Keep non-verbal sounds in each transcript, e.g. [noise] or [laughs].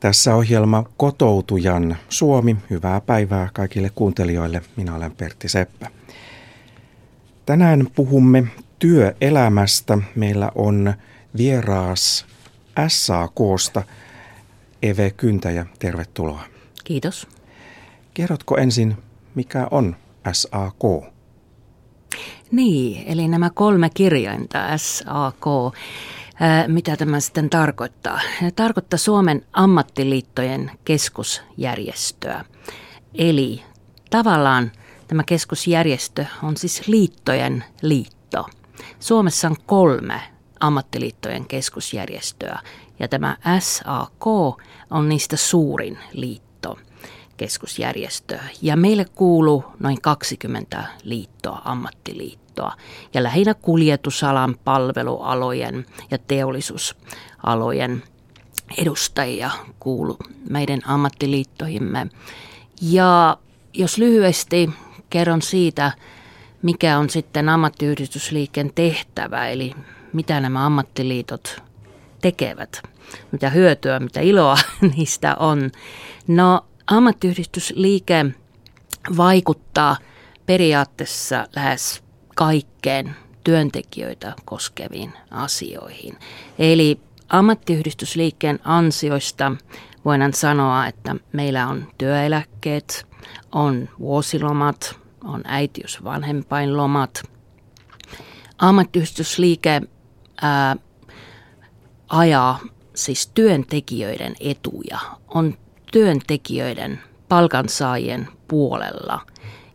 Tässä ohjelma Kotoutujan Suomi. Hyvää päivää kaikille kuuntelijoille. Minä olen Pertti Seppä. Tänään puhumme työelämästä. Meillä on vieraas SAKsta Eve Kyntäjä. Tervetuloa. Kiitos. Kerrotko ensin, mikä on SAK? Niin, eli nämä kolme kirjainta, SAK, mitä tämä sitten tarkoittaa? Tarkoittaa Suomen ammattiliittojen keskusjärjestöä. Eli tavallaan tämä keskusjärjestö on siis liittojen liitto. Suomessa on kolme ammattiliittojen keskusjärjestöä ja tämä SAK on niistä suurin liitto keskusjärjestö. Ja meille kuuluu noin 20 liittoa, ammattiliittoa. Ja lähinnä kuljetusalan, palvelualojen ja teollisuusalojen edustajia kuuluu meidän ammattiliittoihimme. Ja jos lyhyesti kerron siitä, mikä on sitten ammattiyhdistysliikkeen tehtävä, eli mitä nämä ammattiliitot tekevät, mitä hyötyä, mitä iloa [laughs] niistä on. No ammattiyhdistysliike vaikuttaa periaatteessa lähes kaikkeen työntekijöitä koskeviin asioihin. Eli ammattiyhdistysliikkeen ansioista voidaan sanoa, että meillä on työeläkkeet, on vuosilomat, on äitiys- vanhempainlomat. Ammattiyhdistysliike ää, ajaa siis työntekijöiden etuja, on työntekijöiden, palkansaajien puolella.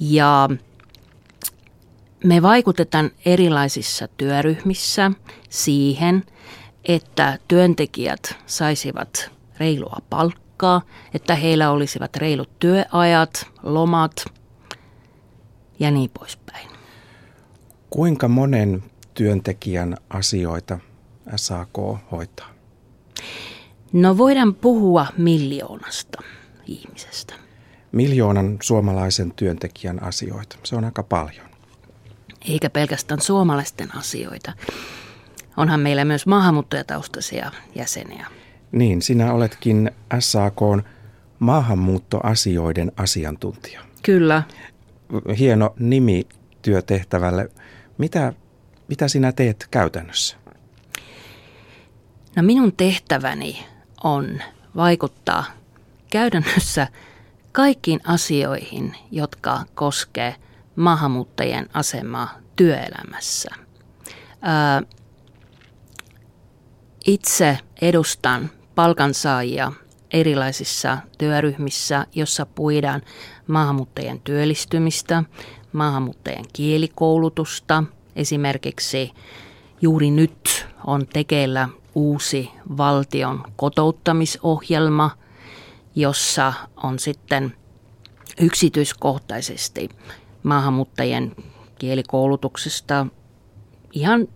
Ja me vaikutetaan erilaisissa työryhmissä siihen, että työntekijät saisivat reilua palkkaa, että heillä olisivat reilut työajat, lomat ja niin poispäin. Kuinka monen työntekijän asioita SAK hoitaa? No voidaan puhua miljoonasta ihmisestä. Miljoonan suomalaisen työntekijän asioita. Se on aika paljon. Eikä pelkästään suomalaisten asioita. Onhan meillä myös maahanmuuttajataustaisia jäseniä. Niin, sinä oletkin SAK maahanmuuttoasioiden asiantuntija. Kyllä. Hieno nimi työtehtävälle. Mitä, mitä sinä teet käytännössä? No minun tehtäväni on vaikuttaa käytännössä kaikkiin asioihin, jotka koskee maahanmuuttajien asemaa työelämässä. itse edustan palkansaajia erilaisissa työryhmissä, jossa puidaan maahanmuuttajien työllistymistä, maahanmuuttajien kielikoulutusta. Esimerkiksi juuri nyt on tekeillä uusi valtion kotouttamisohjelma, jossa on sitten yksityiskohtaisesti maahanmuuttajien kielikoulutuksesta ihan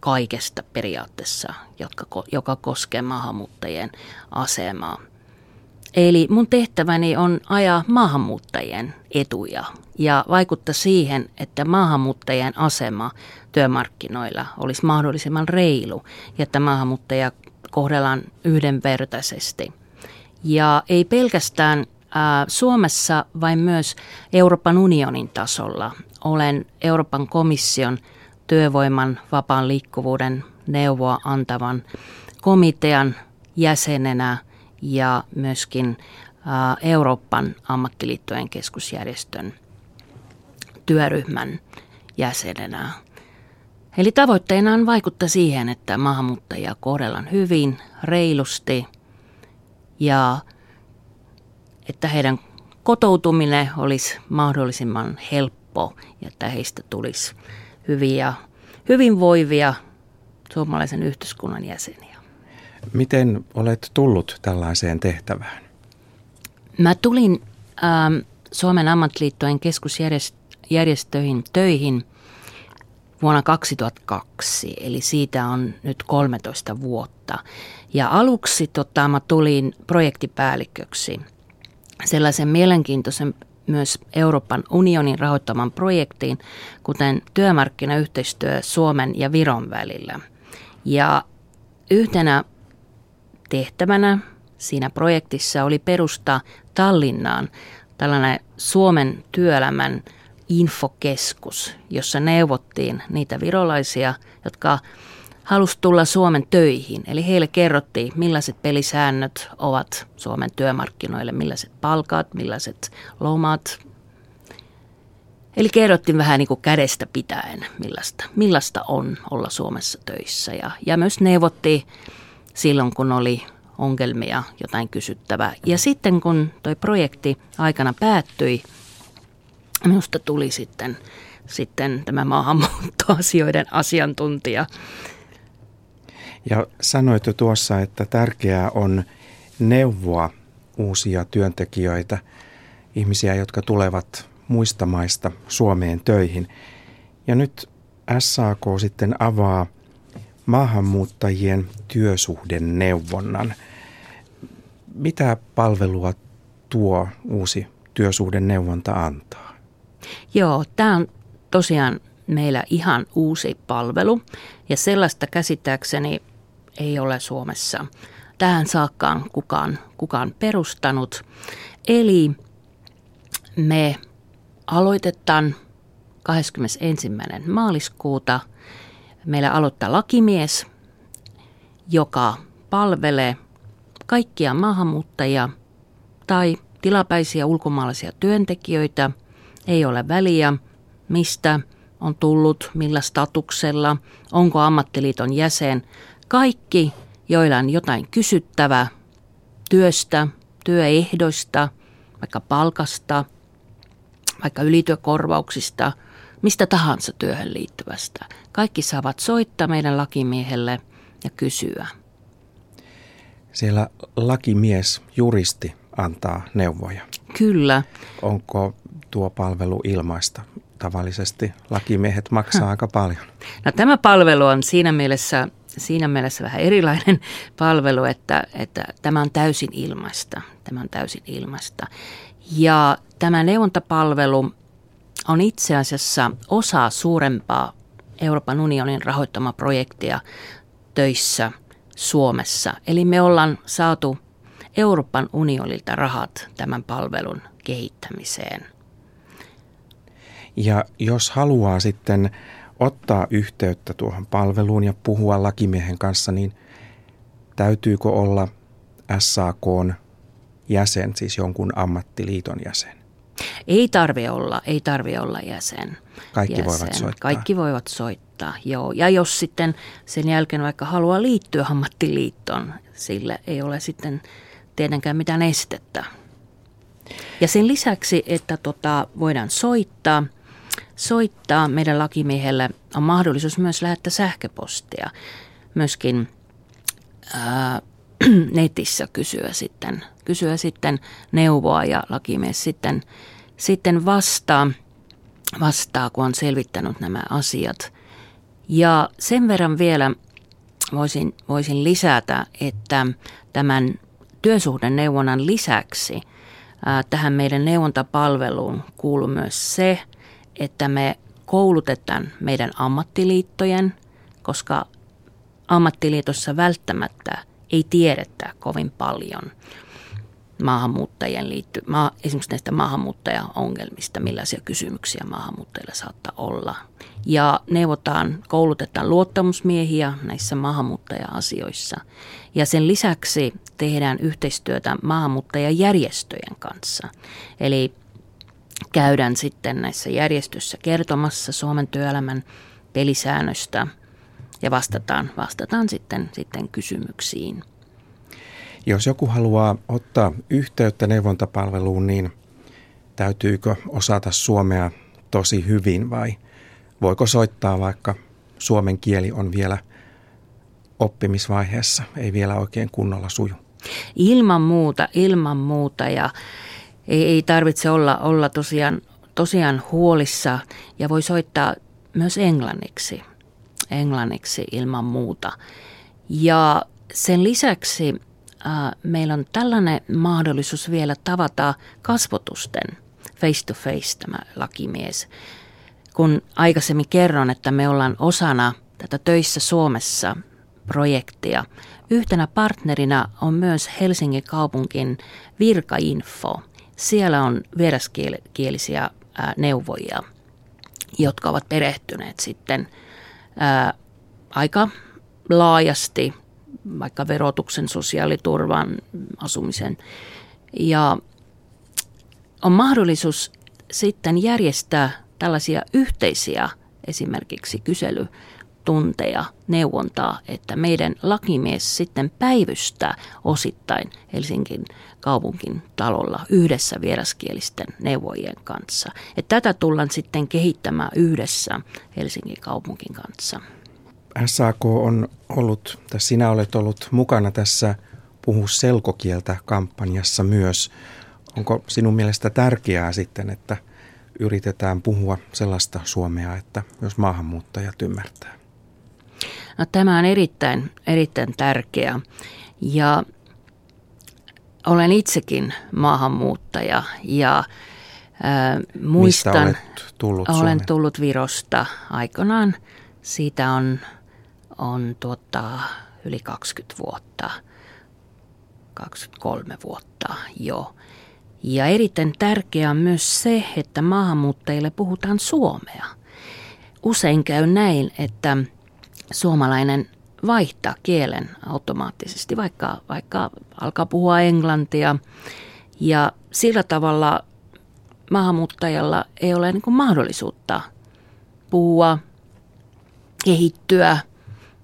kaikesta periaatteessa, jotka, joka koskee maahanmuuttajien asemaa. Eli mun tehtäväni on ajaa maahanmuuttajien etuja ja vaikuttaa siihen, että maahanmuuttajien asema työmarkkinoilla olisi mahdollisimman reilu ja että maahanmuuttajia kohdellaan yhdenvertaisesti. Ja ei pelkästään ää, Suomessa, vaan myös Euroopan unionin tasolla. Olen Euroopan komission työvoiman vapaan liikkuvuuden neuvoa antavan komitean jäsenenä ja myöskin Euroopan ammattiliittojen keskusjärjestön työryhmän jäsenenä. Eli tavoitteena on vaikuttaa siihen, että maahanmuuttajia kohdellaan hyvin, reilusti ja että heidän kotoutuminen olisi mahdollisimman helppo ja että heistä tulisi hyviä, hyvinvoivia suomalaisen yhteiskunnan jäseniä. Miten olet tullut tällaiseen tehtävään? Mä tulin ähm, Suomen ammattiliittojen keskusjärjestöihin töihin vuonna 2002, eli siitä on nyt 13 vuotta. Ja aluksi tota, mä tulin projektipäälliköksi sellaisen mielenkiintoisen myös Euroopan unionin rahoittaman projektiin, kuten työmarkkinayhteistyö Suomen ja Viron välillä. Ja yhtenä tehtävänä siinä projektissa oli perustaa Tallinnaan tällainen Suomen työelämän infokeskus, jossa neuvottiin niitä virolaisia, jotka halusi tulla Suomen töihin. Eli heille kerrottiin, millaiset pelisäännöt ovat Suomen työmarkkinoille, millaiset palkat, millaiset lomat. Eli kerrottiin vähän niin kuin kädestä pitäen, millaista, millaista on olla Suomessa töissä. Ja, ja myös neuvottiin silloin, kun oli ongelmia, jotain kysyttävää. Ja sitten kun tuo projekti aikana päättyi, minusta tuli sitten, sitten tämä maahanmuuttoasioiden asiantuntija. Ja sanoit jo tuossa, että tärkeää on neuvoa uusia työntekijöitä, ihmisiä, jotka tulevat muista maista Suomeen töihin. Ja nyt SAK sitten avaa maahanmuuttajien työsuhdeneuvonnan. Mitä palvelua tuo uusi työsuhdeneuvonta antaa? Joo, tämä on tosiaan meillä ihan uusi palvelu ja sellaista käsittääkseni ei ole Suomessa tähän saakkaan kukaan, kukaan perustanut. Eli me aloitetaan 21. maaliskuuta. Meillä aloittaa lakimies, joka palvelee kaikkia maahanmuuttajia tai tilapäisiä ulkomaalaisia työntekijöitä. Ei ole väliä, mistä on tullut, millä statuksella, onko ammattiliiton jäsen. Kaikki, joilla on jotain kysyttävää työstä, työehdoista, vaikka palkasta, vaikka ylityökorvauksista, mistä tahansa työhön liittyvästä. Kaikki saavat soittaa meidän lakimiehelle ja kysyä. Siellä lakimies, juristi antaa neuvoja. Kyllä. Onko tuo palvelu ilmaista? Tavallisesti lakimiehet maksaa aika paljon. No, tämä palvelu on siinä mielessä, siinä mielessä vähän erilainen [laughs] palvelu, että, että tämä on täysin ilmaista. Tämä on täysin ilmaista. Ja tämä neuvontapalvelu on itse asiassa osa suurempaa Euroopan unionin rahoittamaa projektia töissä Suomessa. Eli me ollaan saatu Euroopan unionilta rahat tämän palvelun kehittämiseen. Ja jos haluaa sitten ottaa yhteyttä tuohon palveluun ja puhua lakimiehen kanssa, niin täytyykö olla SAK jäsen, siis jonkun ammattiliiton jäsen? Ei tarvi olla, ei tarvi olla jäsen. Kaikki jäsen. voivat soittaa. Kaikki voivat soittaa, joo. Ja jos sitten sen jälkeen vaikka haluaa liittyä ammattiliittoon, sille ei ole sitten tietenkään mitään estettä. Ja sen lisäksi, että tota, voidaan soittaa, soittaa meidän lakimiehelle, on mahdollisuus myös lähettää sähköpostia. Myöskin ää, [clears throat] netissä kysyä sitten, kysyä sitten neuvoa ja lakimies sitten, sitten vastaa, vastaa, kun on selvittänyt nämä asiat. Ja sen verran vielä voisin, voisin lisätä, että tämän työsuhdeneuvonnan lisäksi ää, tähän meidän neuvontapalveluun kuuluu myös se, että me koulutetaan meidän ammattiliittojen, koska ammattiliitossa välttämättä ei tiedetä kovin paljon maahanmuuttajien liitty, maa, esimerkiksi näistä maahanmuuttajaongelmista, millaisia kysymyksiä maahanmuuttajilla saattaa olla. Ja neuvotaan, koulutetaan luottamusmiehiä näissä maahanmuuttaja-asioissa. Ja sen lisäksi tehdään yhteistyötä maahanmuuttajajärjestöjen kanssa. Eli käydään sitten näissä järjestöissä kertomassa Suomen työelämän pelisäännöstä – ja vastataan, vastataan sitten, sitten kysymyksiin. Jos joku haluaa ottaa yhteyttä neuvontapalveluun, niin täytyykö osata suomea tosi hyvin vai voiko soittaa vaikka suomen kieli on vielä oppimisvaiheessa, ei vielä oikein kunnolla suju? Ilman muuta, ilman muuta ja ei, ei tarvitse olla, olla tosiaan, tosiaan huolissa ja voi soittaa myös englanniksi englanniksi ilman muuta. Ja sen lisäksi äh, meillä on tällainen mahdollisuus vielä tavata kasvotusten face to face tämä lakimies. Kun aikaisemmin kerron, että me ollaan osana tätä töissä Suomessa projektia. Yhtenä partnerina on myös Helsingin kaupunkin virkainfo. Siellä on vieraskielisiä neuvojia, jotka ovat perehtyneet sitten ää, aika laajasti vaikka verotuksen, sosiaaliturvan, asumisen. Ja on mahdollisuus sitten järjestää tällaisia yhteisiä esimerkiksi kyselytunteja, neuvontaa, että meidän lakimies sitten päivystää osittain Helsingin kaupunkin talolla yhdessä vieraskielisten neuvojien kanssa. Että tätä tullaan sitten kehittämään yhdessä Helsingin kaupunkin kanssa. SAK on ollut, tai sinä olet ollut mukana tässä Puhu selkokieltä kampanjassa myös. Onko sinun mielestä tärkeää sitten, että yritetään puhua sellaista suomea, että myös maahanmuuttajat ymmärtää? No, tämä on erittäin, erittäin tärkeää. Ja olen itsekin maahanmuuttaja ja äh, muistan, Mistä olet tullut olen Suomeen? tullut Virosta aikanaan. Siitä on, on tuota, yli 20 vuotta, 23 vuotta jo. Ja erittäin tärkeää on myös se, että maahanmuuttajille puhutaan suomea. Usein käy näin, että suomalainen vaihtaa kielen automaattisesti, vaikka, vaikka alkaa puhua englantia. Ja sillä tavalla maahanmuuttajalla ei ole niin mahdollisuutta puhua, kehittyä,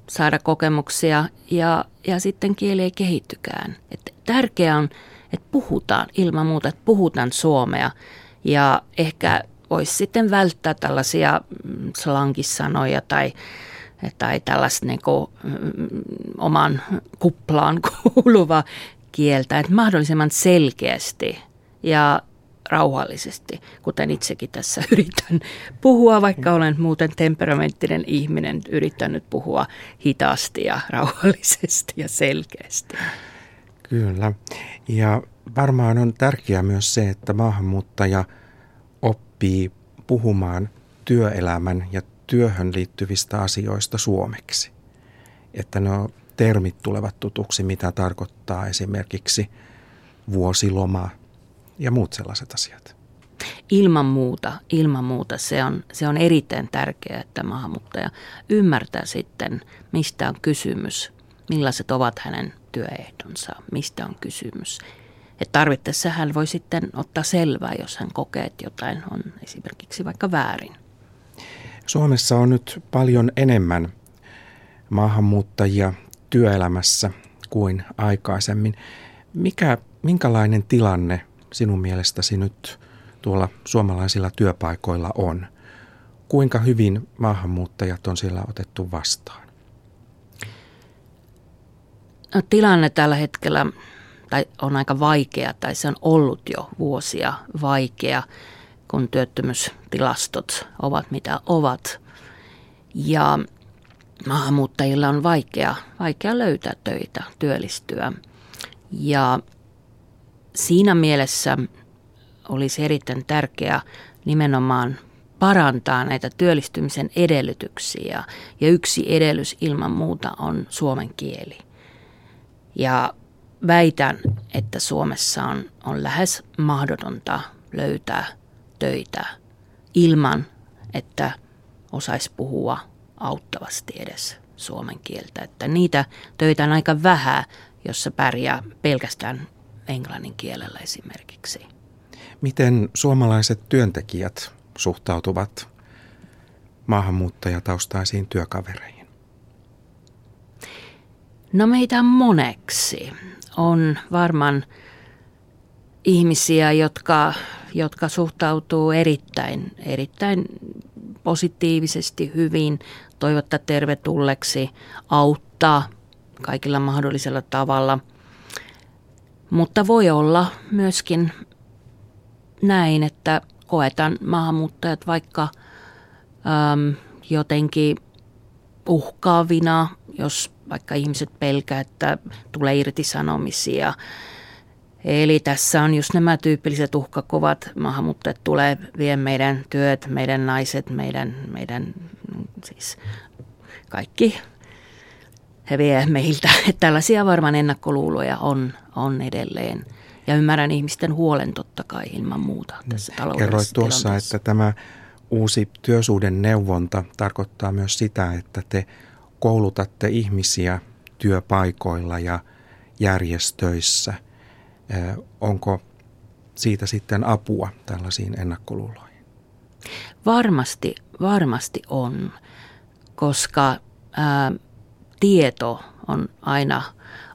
saada kokemuksia ja, ja sitten kieli ei kehittykään. Et tärkeää on, että puhutaan ilman muuta, että puhutaan suomea ja ehkä voisi sitten välttää tällaisia mm, slankissanoja tai tai tällaista niin kuin, mm, oman kuplaan [laughs] kuuluva kieltä, että mahdollisimman selkeästi ja rauhallisesti, kuten itsekin tässä [laughs] yritän puhua, vaikka olen muuten temperamenttinen ihminen, yrittänyt puhua hitaasti ja rauhallisesti ja selkeästi. Kyllä. Ja varmaan on tärkeää myös se, että maahanmuuttaja oppii puhumaan työelämän ja työhön liittyvistä asioista suomeksi. Että nuo termit tulevat tutuksi, mitä tarkoittaa esimerkiksi vuosiloma ja muut sellaiset asiat. Ilman muuta, ilman muuta se on, se on erittäin tärkeää, että maahanmuuttaja ymmärtää sitten, mistä on kysymys, millaiset ovat hänen työehdonsa, mistä on kysymys. Et tarvittaessa hän voi sitten ottaa selvää, jos hän kokee, että jotain on esimerkiksi vaikka väärin. Suomessa on nyt paljon enemmän maahanmuuttajia työelämässä kuin aikaisemmin. Mikä, minkälainen tilanne sinun mielestäsi nyt tuolla suomalaisilla työpaikoilla on? Kuinka hyvin maahanmuuttajat on siellä otettu vastaan? No, tilanne tällä hetkellä tai on aika vaikea, tai se on ollut jo vuosia vaikea kun työttömyystilastot ovat mitä ovat. Ja maahanmuuttajilla on vaikea, vaikea löytää töitä, työllistyä. Ja siinä mielessä olisi erittäin tärkeää nimenomaan parantaa näitä työllistymisen edellytyksiä. Ja yksi edellytys ilman muuta on suomen kieli. Ja väitän, että Suomessa on, on lähes mahdotonta löytää töitä ilman, että osaisi puhua auttavasti edes suomen kieltä. Että niitä töitä on aika vähän, jossa pärjää pelkästään englannin kielellä esimerkiksi. Miten suomalaiset työntekijät suhtautuvat maahanmuuttajataustaisiin työkavereihin? No meitä moneksi. On varmaan ihmisiä, jotka jotka suhtautuu erittäin, erittäin positiivisesti, hyvin, toivottaa tervetulleeksi, auttaa kaikilla mahdollisella tavalla. Mutta voi olla myöskin näin, että koetaan maahanmuuttajat vaikka äm, jotenkin uhkaavina, jos vaikka ihmiset pelkää, että tulee irtisanomisia Eli tässä on just nämä tyypilliset uhkakuvat. Maahanmuuttajat tulee vie meidän työt, meidän naiset, meidän, meidän siis kaikki he vie meiltä. [laughs] Että tällaisia varmaan ennakkoluuloja on, on edelleen. Ja ymmärrän ihmisten huolen totta kai ilman muuta tässä taloudellisessa Kerroit tuossa, että tämä uusi työsuuden neuvonta tarkoittaa myös sitä, että te koulutatte ihmisiä työpaikoilla ja järjestöissä. Onko siitä sitten apua tällaisiin ennakkoluuloihin? Varmasti, varmasti on, koska ää, tieto on aina,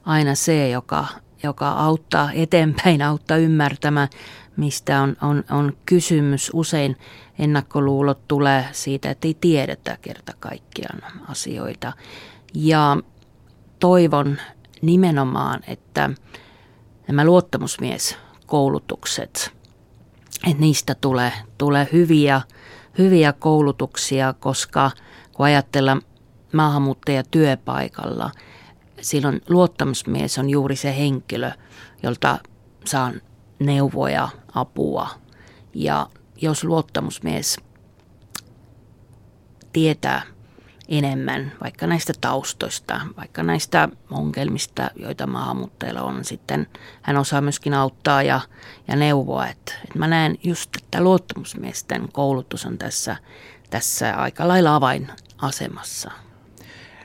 aina se, joka, joka auttaa eteenpäin, auttaa ymmärtämään, mistä on, on, on kysymys. Usein ennakkoluulot tulee siitä, että ei tiedetä kerta kaikkiaan asioita. Ja toivon nimenomaan, että nämä luottamusmieskoulutukset, että niistä tulee, tulee hyviä, hyviä koulutuksia, koska kun ajatellaan maahanmuuttaja työpaikalla, silloin luottamusmies on juuri se henkilö, jolta saan neuvoja, apua. Ja jos luottamusmies tietää enemmän vaikka näistä taustoista, vaikka näistä ongelmista, joita maahanmuuttajilla on, sitten hän osaa myöskin auttaa ja, ja neuvoa. Et, et mä näen just, että luottamusmiesten koulutus on tässä, tässä aika lailla avainasemassa.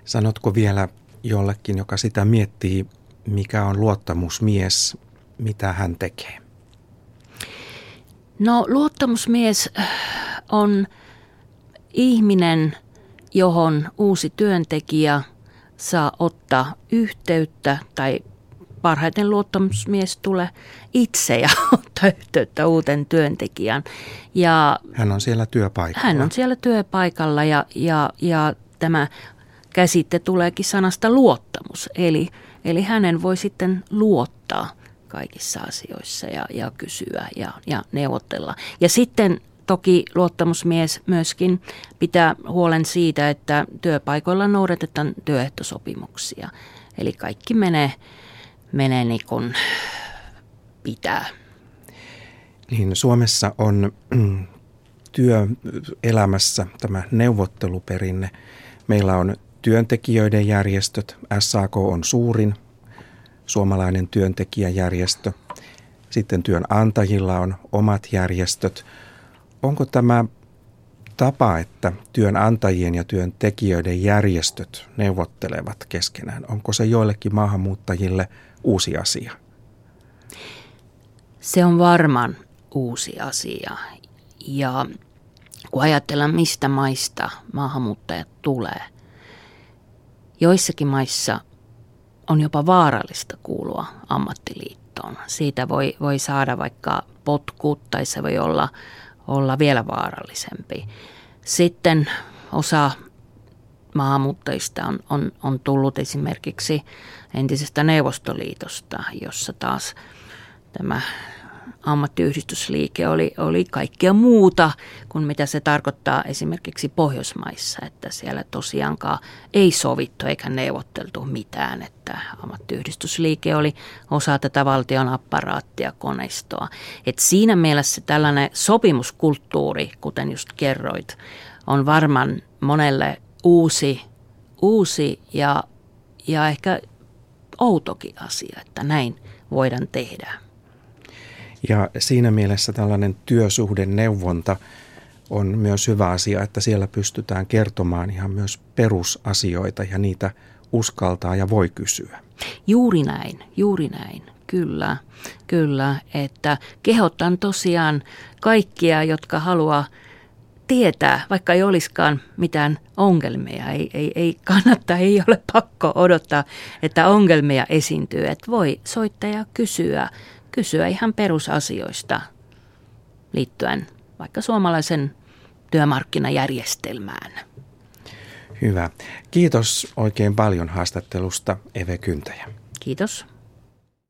Sanotko vielä jollekin, joka sitä miettii, mikä on luottamusmies, mitä hän tekee? No luottamusmies on ihminen, johon uusi työntekijä saa ottaa yhteyttä tai parhaiten luottamusmies tulee itse ja [laughs] ottaa yhteyttä uuten työntekijän. Ja hän on siellä työpaikalla. Hän on siellä työpaikalla ja, ja, ja tämä käsite tuleekin sanasta luottamus. Eli, eli hänen voi sitten luottaa kaikissa asioissa ja, ja kysyä ja, ja neuvotella. Ja sitten toki luottamusmies myöskin pitää huolen siitä, että työpaikoilla noudatetaan työehtosopimuksia. Eli kaikki menee, menee niin kuin pitää. Niin, Suomessa on mm, työelämässä tämä neuvotteluperinne. Meillä on työntekijöiden järjestöt, SAK on suurin suomalainen työntekijäjärjestö. Sitten työnantajilla on omat järjestöt. Onko tämä tapa, että työnantajien ja työntekijöiden järjestöt neuvottelevat keskenään, onko se joillekin maahanmuuttajille uusi asia? Se on varmaan uusi asia. Ja kun ajatellaan, mistä maista maahanmuuttajat tulee, joissakin maissa on jopa vaarallista kuulua ammattiliittoon. Siitä voi, voi saada vaikka potkut tai se voi olla, olla vielä vaarallisempi. Sitten osa maahanmuuttajista on, on, on tullut esimerkiksi entisestä Neuvostoliitosta, jossa taas tämä ammattiyhdistysliike oli, oli kaikkea muuta kuin mitä se tarkoittaa esimerkiksi Pohjoismaissa, että siellä tosiaankaan ei sovittu eikä neuvotteltu mitään, että ammattiyhdistysliike oli osa tätä valtion apparaattia, koneistoa. Et siinä mielessä tällainen sopimuskulttuuri, kuten just kerroit, on varmaan monelle uusi, uusi ja, ja ehkä outokin asia, että näin voidaan tehdä. Ja siinä mielessä tällainen työsuhdeneuvonta on myös hyvä asia, että siellä pystytään kertomaan ihan myös perusasioita ja niitä uskaltaa ja voi kysyä. Juuri näin, juuri näin. Kyllä, kyllä, että kehotan tosiaan kaikkia, jotka haluaa tietää, vaikka ei olisikaan mitään ongelmia. Ei, ei, ei kannata, ei ole pakko odottaa, että ongelmia esiintyy. Että voi soittaa ja kysyä kysyä ihan perusasioista liittyen vaikka suomalaisen työmarkkinajärjestelmään. Hyvä. Kiitos oikein paljon haastattelusta Eve Kyntäjä. Kiitos.